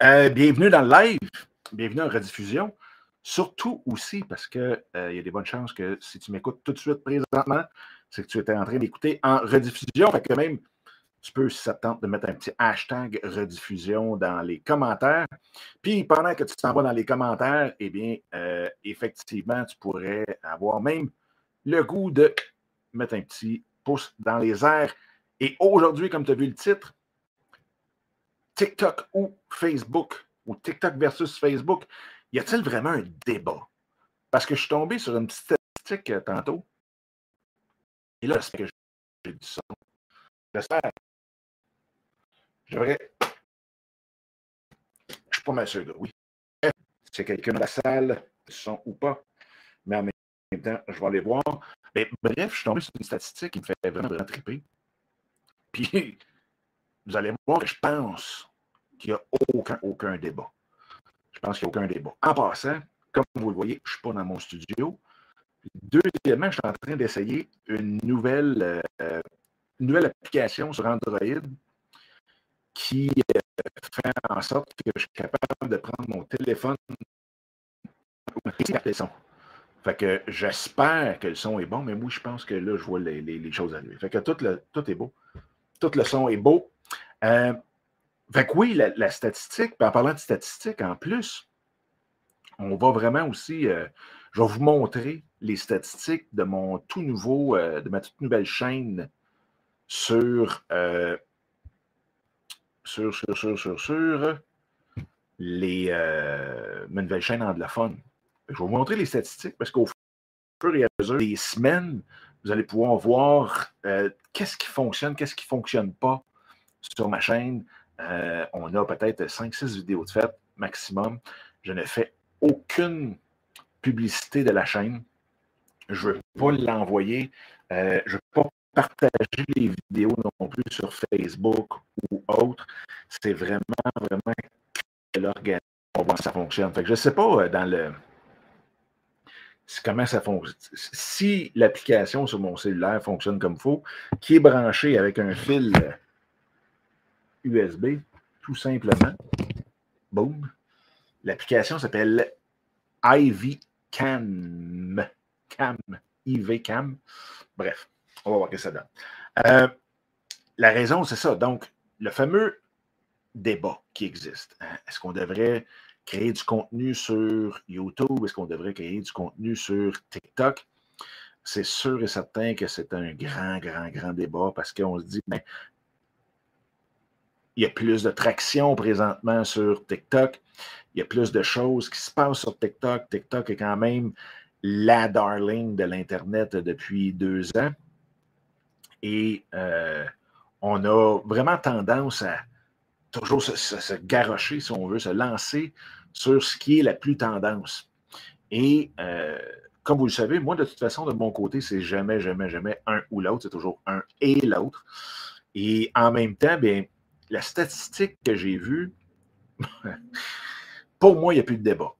Euh, bienvenue dans le live. Bienvenue en rediffusion. Surtout aussi parce qu'il euh, y a des bonnes chances que si tu m'écoutes tout de suite présentement, c'est que tu étais en train d'écouter en rediffusion. Fait que même, tu peux, si ça te tente, de mettre un petit hashtag rediffusion dans les commentaires. Puis pendant que tu t'en vas dans les commentaires, eh bien, euh, effectivement, tu pourrais avoir même le goût de mettre un petit pouce dans les airs. Et aujourd'hui, comme tu as vu le titre, TikTok ou Facebook, ou TikTok versus Facebook, y a-t-il vraiment un débat? Parce que je suis tombé sur une petite statistique euh, tantôt. Et là, c'est que j'ai du son. J'espère. J'aurais. Je suis pas mal sûr, oui. C'est quelqu'un dans la salle, son ou pas. Mais en même temps, je vais aller voir. Mais bref, je suis tombé sur une statistique qui me fait vraiment, vraiment triper. Puis, vous allez voir que je pense qu'il n'y a aucun, débat. Je pense qu'il n'y a aucun débat. En passant, comme vous le voyez, je ne suis pas dans mon studio. Deuxièmement, je suis en train d'essayer une nouvelle, euh, nouvelle application sur Android qui euh, fait en sorte que je suis capable de prendre mon téléphone le son. Fait que j'espère que le son est bon, mais moi, je pense que là, je vois les, choses arriver. Fait que tout, le, tout est beau. Tout le son est beau. Euh, fait que oui, la, statistique, en parlant de statistique, en plus, on va vraiment aussi, euh, je vais vous montrer les statistiques de mon tout nouveau, euh, de ma toute nouvelle chaîne sur, euh, sur, sur, sur, sur, sur, les, ma nouvelle chaîne anglophone. Je vais vous montrer les statistiques parce qu'au fur et à mesure des semaines, vous allez pouvoir voir qu'est-ce qui fonctionne, qu'est-ce qui ne fonctionne pas sur ma chaîne. Euh, on a peut-être 5-6 vidéos de fête maximum. Je ne fais aucune publicité de la chaîne. Je ne veux pas l'envoyer. Euh, je ne veux pas partager les vidéos non plus sur Facebook ou autre. C'est vraiment, vraiment l'organisme. On voit ça fonctionne. je ne sais pas euh, dans le comment ça fonctionne. Si l'application sur mon cellulaire fonctionne comme il faut, qui est branché avec un fil USB, tout simplement. Boom. L'application s'appelle Ivy Cam. Cam. IV Cam. Bref, on va voir ce que ça donne. Euh, la raison, c'est ça. Donc, le fameux débat qui existe. Hein. Est-ce qu'on devrait créer du contenu sur YouTube? Est-ce qu'on devrait créer du contenu sur TikTok? C'est sûr et certain que c'est un grand, grand, grand débat parce qu'on se dit, ben, il y a plus de traction présentement sur TikTok. Il y a plus de choses qui se passent sur TikTok. TikTok est quand même la darling de l'Internet depuis deux ans. Et euh, on a vraiment tendance à toujours se, se, garrocher, si on veut, se lancer sur ce qui est la plus tendance. Et euh, comme vous le savez, moi, de toute façon, de mon côté, c'est jamais, jamais, jamais un ou l'autre. C'est toujours un et l'autre. Et en même temps, bien, la statistique que j'ai vue, pour moi, il n'y a plus de débat.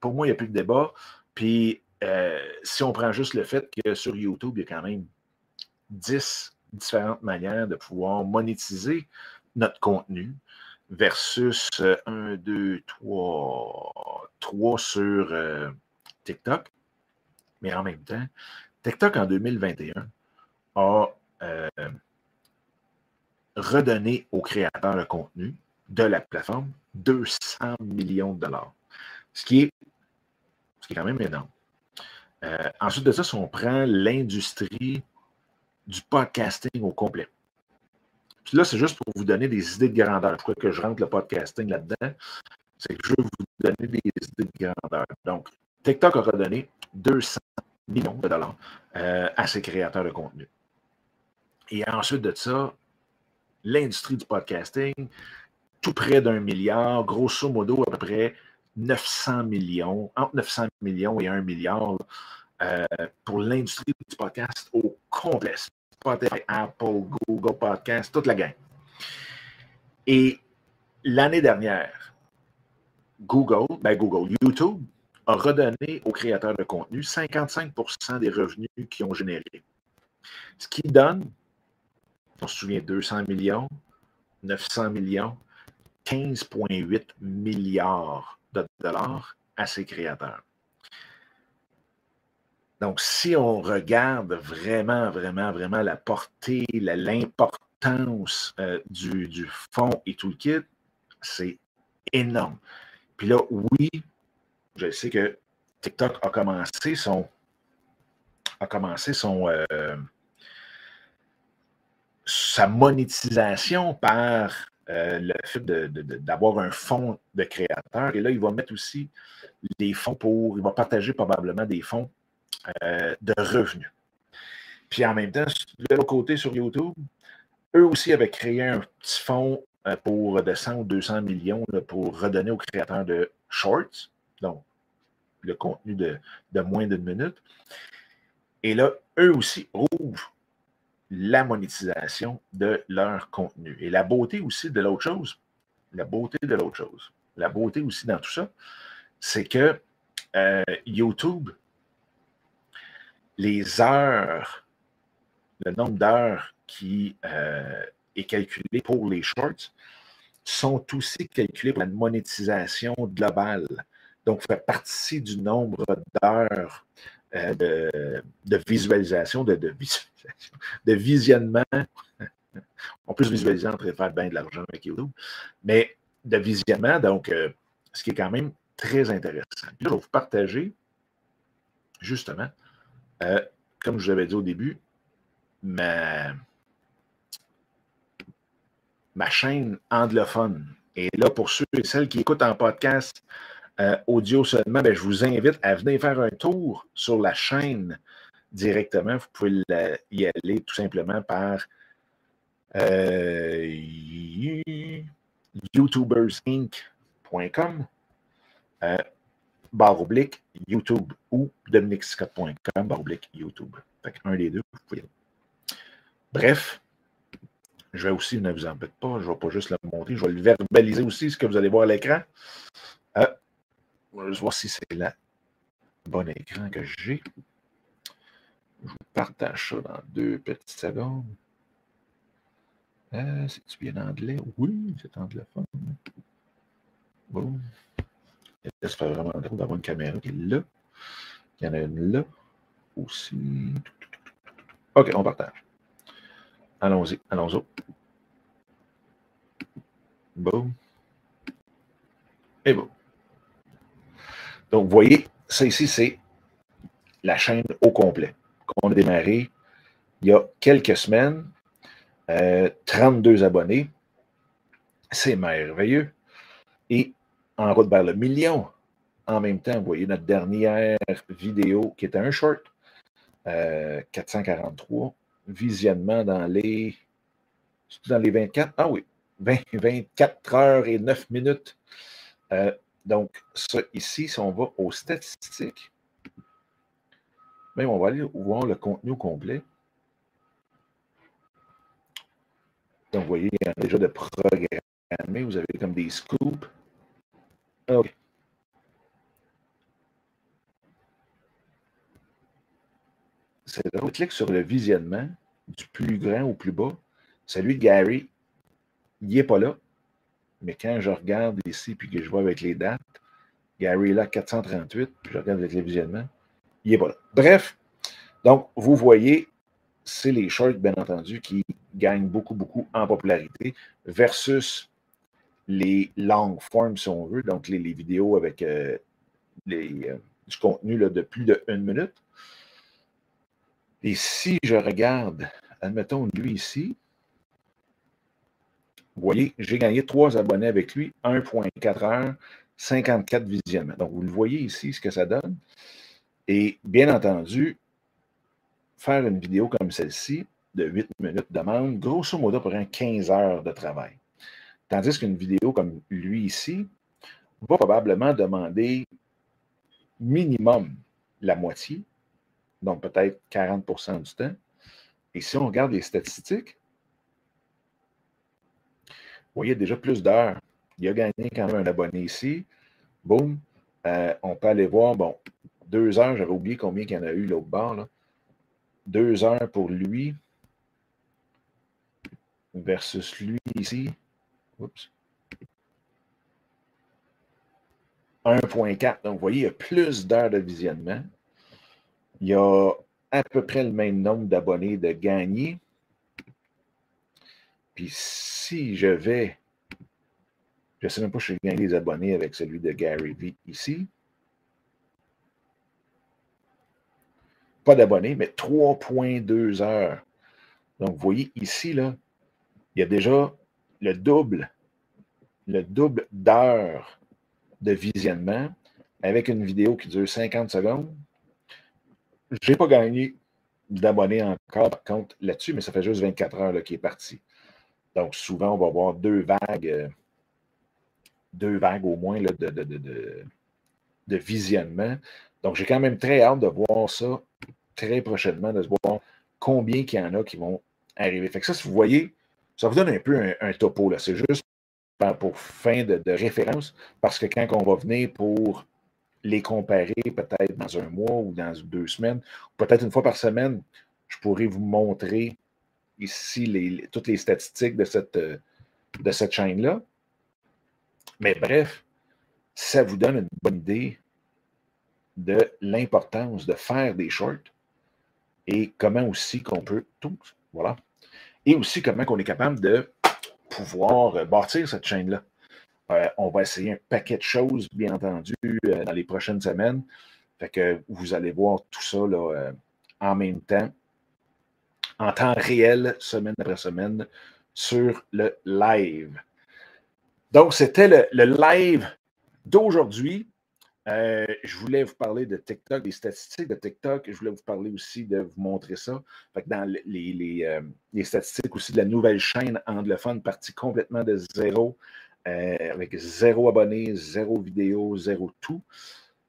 Pour moi, il n'y a plus de débat. Puis, euh, si on prend juste le fait que sur YouTube, il y a quand même 10 différentes manières de pouvoir monétiser notre contenu versus 1, 2, 3, 3 sur euh, TikTok. Mais en même temps, TikTok en 2021 a redonner aux créateurs de contenu de la plateforme 200 millions de dollars. Ce qui est, quand même énorme. Euh, ensuite de ça, si on prend l'industrie du podcasting au complet. Puis là, c'est juste pour vous donner des idées de grandeur. Je crois que je rentre le podcasting là-dedans? C'est que je veux vous donner des idées de grandeur. Donc, TikTok a redonné 200 millions de dollars euh, à ses créateurs de contenu. Et ensuite de ça, l'industrie du podcasting, tout près d'un milliard, grosso modo à peu près 900 millions, entre 900 millions et 1 milliard euh, pour l'industrie du podcast au complet. Spotify, Apple, Google Podcast, toute la gang. Et l'année dernière, Google, ben Google, YouTube a redonné aux créateurs de contenu 55% des revenus qu'ils ont générés. Ce qui donne on se souvient, 200 millions, 900 millions. 15,8 milliards de dollars à ses créateurs. Donc, si on regarde vraiment, vraiment, vraiment la portée, l'importance euh, du, du fond et tout le kit, c'est énorme. Puis là, oui, je sais que TikTok a commencé son, a commencé son, euh, sa monétisation par euh, le fait d'avoir un fonds de créateurs. Et là, il va mettre aussi des fonds pour, il va partager probablement des fonds euh, de revenus. Puis en même temps, de l'autre côté, sur YouTube, eux aussi avaient créé un petit fonds pour de 100 ou 200 millions pour redonner aux créateurs de shorts, donc le contenu de, de moins d'une minute. Et là, eux aussi ouvrent la monétisation de leur contenu. Et la beauté aussi de l'autre chose, la beauté de l'autre chose, la beauté aussi dans tout ça, c'est que euh, YouTube, les heures, le nombre d'heures qui euh, est calculé pour les shorts, sont aussi calculés pour la monétisation globale. Donc, fait partie du nombre d'heures euh, de, visualisation, de, de, visionnement. On peut se visualiser train de faire bien de l'argent avec YouTube, mais de visionnement, donc, euh, ce qui est quand même très intéressant. je vais vous partager, justement, euh, comme je vous avais dit au début, ma, ma chaîne anglophone. Et là, pour ceux et celles qui écoutent en podcast euh, audio seulement, ben, je vous invite à venir faire un tour sur la chaîne directement. Vous pouvez y aller tout simplement par euh, youtubersinc.com euh, barre oblique YouTube ou dominicscott.com barre oblique YouTube. un des deux, vous pouvez. Bref, je vais aussi, ne vous embête pas, je ne vais pas juste le montrer, je vais le verbaliser aussi, ce que vous allez voir à l'écran. On va voir si c'est le bon écran que j'ai. Je vous partage ça dans deux petites secondes. Euh, C'est-tu bien anglais? Oui, c'est anglophone. Bon. Ça fait vraiment drôle d'avoir une caméra qui est là? Il y en a une là aussi. OK, on partage. Allons-y, allons-y. Boum. Et bon. Donc, vous voyez, ça ici, c'est la chaîne au complet qu'on a démarré il y a quelques semaines. 32 euh, abonnés. C'est merveilleux. Et en route vers le million. En même temps, vous voyez notre dernière vidéo qui était un short. 443. Euh, visionnement dans les. Dans les 24. Ah oui. 24 heures et 9 minutes. Euh, donc, ça ici, si on va aux statistiques, ben, on va aller voir le contenu complet. Donc, vous voyez, il y a déjà de programmés. Vous avez comme des scoops. OK. C'est là, on clique sur le visionnement du plus grand au plus bas. Celui de Gary, il n'est pas là. Mais quand je regarde ici, puis que je vois avec les dates, Gary là 438, puis je regarde avec les visionnements, il n'est pas là. Bref, donc, vous voyez, c'est les shorts, bien entendu, qui gagnent beaucoup, beaucoup en popularité versus les long forms, si on veut, donc les, vidéos avec euh, les, euh, du contenu là, de plus de une minute. Et si je regarde, admettons lui ici, vous voyez, j'ai gagné trois abonnés avec lui, 1,4 heures, 54 visionnements. Donc, vous le voyez ici, ce que ça donne. Et bien entendu, faire une vidéo comme celle-ci, de 8 minutes demande, grosso modo, pour un 15 heures de travail. Tandis qu'une vidéo comme lui ici va probablement demander minimum la moitié, donc peut-être 40% du temps. Et si on regarde les statistiques, voyez déjà plus d'heures. Il a gagné quand même un abonné ici. Boum. Euh, on peut aller voir, bon, deux heures, j'avais oublié combien il y en a eu l'autre bord. Là. Deux heures pour lui versus lui ici. Oups. 1.4. Donc, vous voyez, il y a plus d'heures de visionnement. Il y a à peu près le même nombre d'abonnés de gagnés. Puis si je vais, je ne sais même pas si je gagné des abonnés avec celui de Gary V ici. Pas d'abonnés, mais 3.2 heures. Donc, vous voyez ici, là, il y a déjà le double, le double d'heures de visionnement avec une vidéo qui dure 50 secondes. Je n'ai pas gagné d'abonnés encore, par contre, là-dessus, mais ça fait juste 24 heures qu'il est parti. Donc, souvent, on va avoir deux vagues, euh, deux vagues au moins de, de, visionnement. Donc, j'ai quand même très hâte de voir ça très prochainement, de voir combien il y en a qui vont arriver. Fait que ça, si vous voyez, ça vous donne un peu un, topo. Là. C'est juste pour fin de, référence, parce que quand on va venir pour les comparer peut-être dans un mois ou dans deux semaines, peut-être une fois par semaine, je pourrais vous montrer ici toutes les statistiques de cette, de cette chaîne-là. Mais bref, ça vous donne une bonne idée de l'importance de faire des shorts et comment aussi qu'on peut tout, voilà, et aussi comment on est capable de pouvoir bâtir cette chaîne-là. Euh, on va essayer un paquet de choses, bien entendu, euh, dans les prochaines semaines. Fait que vous allez voir tout ça là, euh, en même temps, en temps réel, semaine après semaine, sur le live. Donc, c'était le, live d'aujourd'hui. je voulais vous parler de TikTok, des statistiques de TikTok. Je voulais vous parler aussi de vous montrer ça. Dans les, les, les, statistiques aussi de la nouvelle chaîne anglophone, partie complètement de zéro. Euh, avec zéro abonné, zéro vidéo, zéro tout,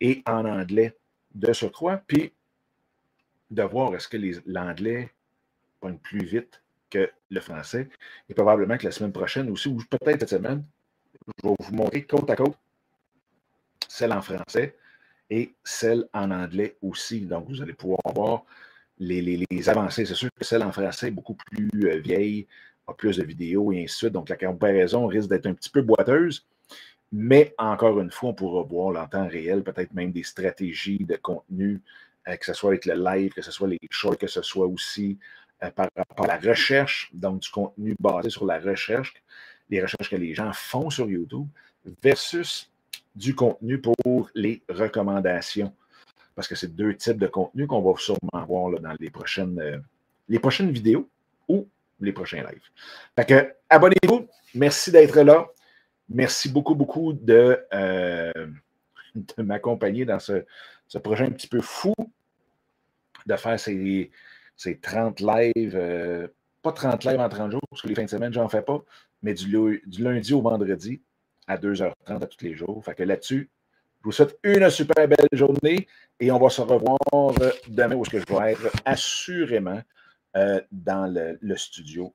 et en anglais de surcroît, puis de voir est-ce que l'anglais pointe plus vite que le français. Et probablement que la semaine prochaine aussi, ou peut-être cette semaine, je vais vous montrer côte à côte celle en français et celle en anglais aussi. Donc, vous allez pouvoir voir les, les avancées. C'est sûr que celle en français est beaucoup plus euh, vieille, plus de vidéos et ainsi de suite. Donc, la comparaison risque d'être un petit peu boiteuse. Mais encore une fois, on pourra voir en temps réel peut-être même des stratégies de contenu, euh, que ce soit avec le live, que ce soit les shorts, que ce soit aussi par rapport à la recherche, donc du contenu basé sur la recherche, les recherches que les gens font sur YouTube, versus du contenu pour les recommandations. Parce que c'est deux types de contenu qu'on va sûrement voir dans les prochaines, euh, les prochaines vidéos ou les prochains lives. Fait que, abonnez-vous. Merci d'être là. Merci beaucoup, beaucoup de, euh, de m'accompagner dans ce, projet un petit peu fou de faire ces, ces 30 lives, euh, pas 30 lives en 30 jours, parce que les fins de semaine, je n'en fais pas, mais du, lundi au vendredi à 2h30 à tous les jours. Fait que là-dessus, je vous souhaite une super belle journée et on va se revoir demain où je vais être assurément euh, dans le, studio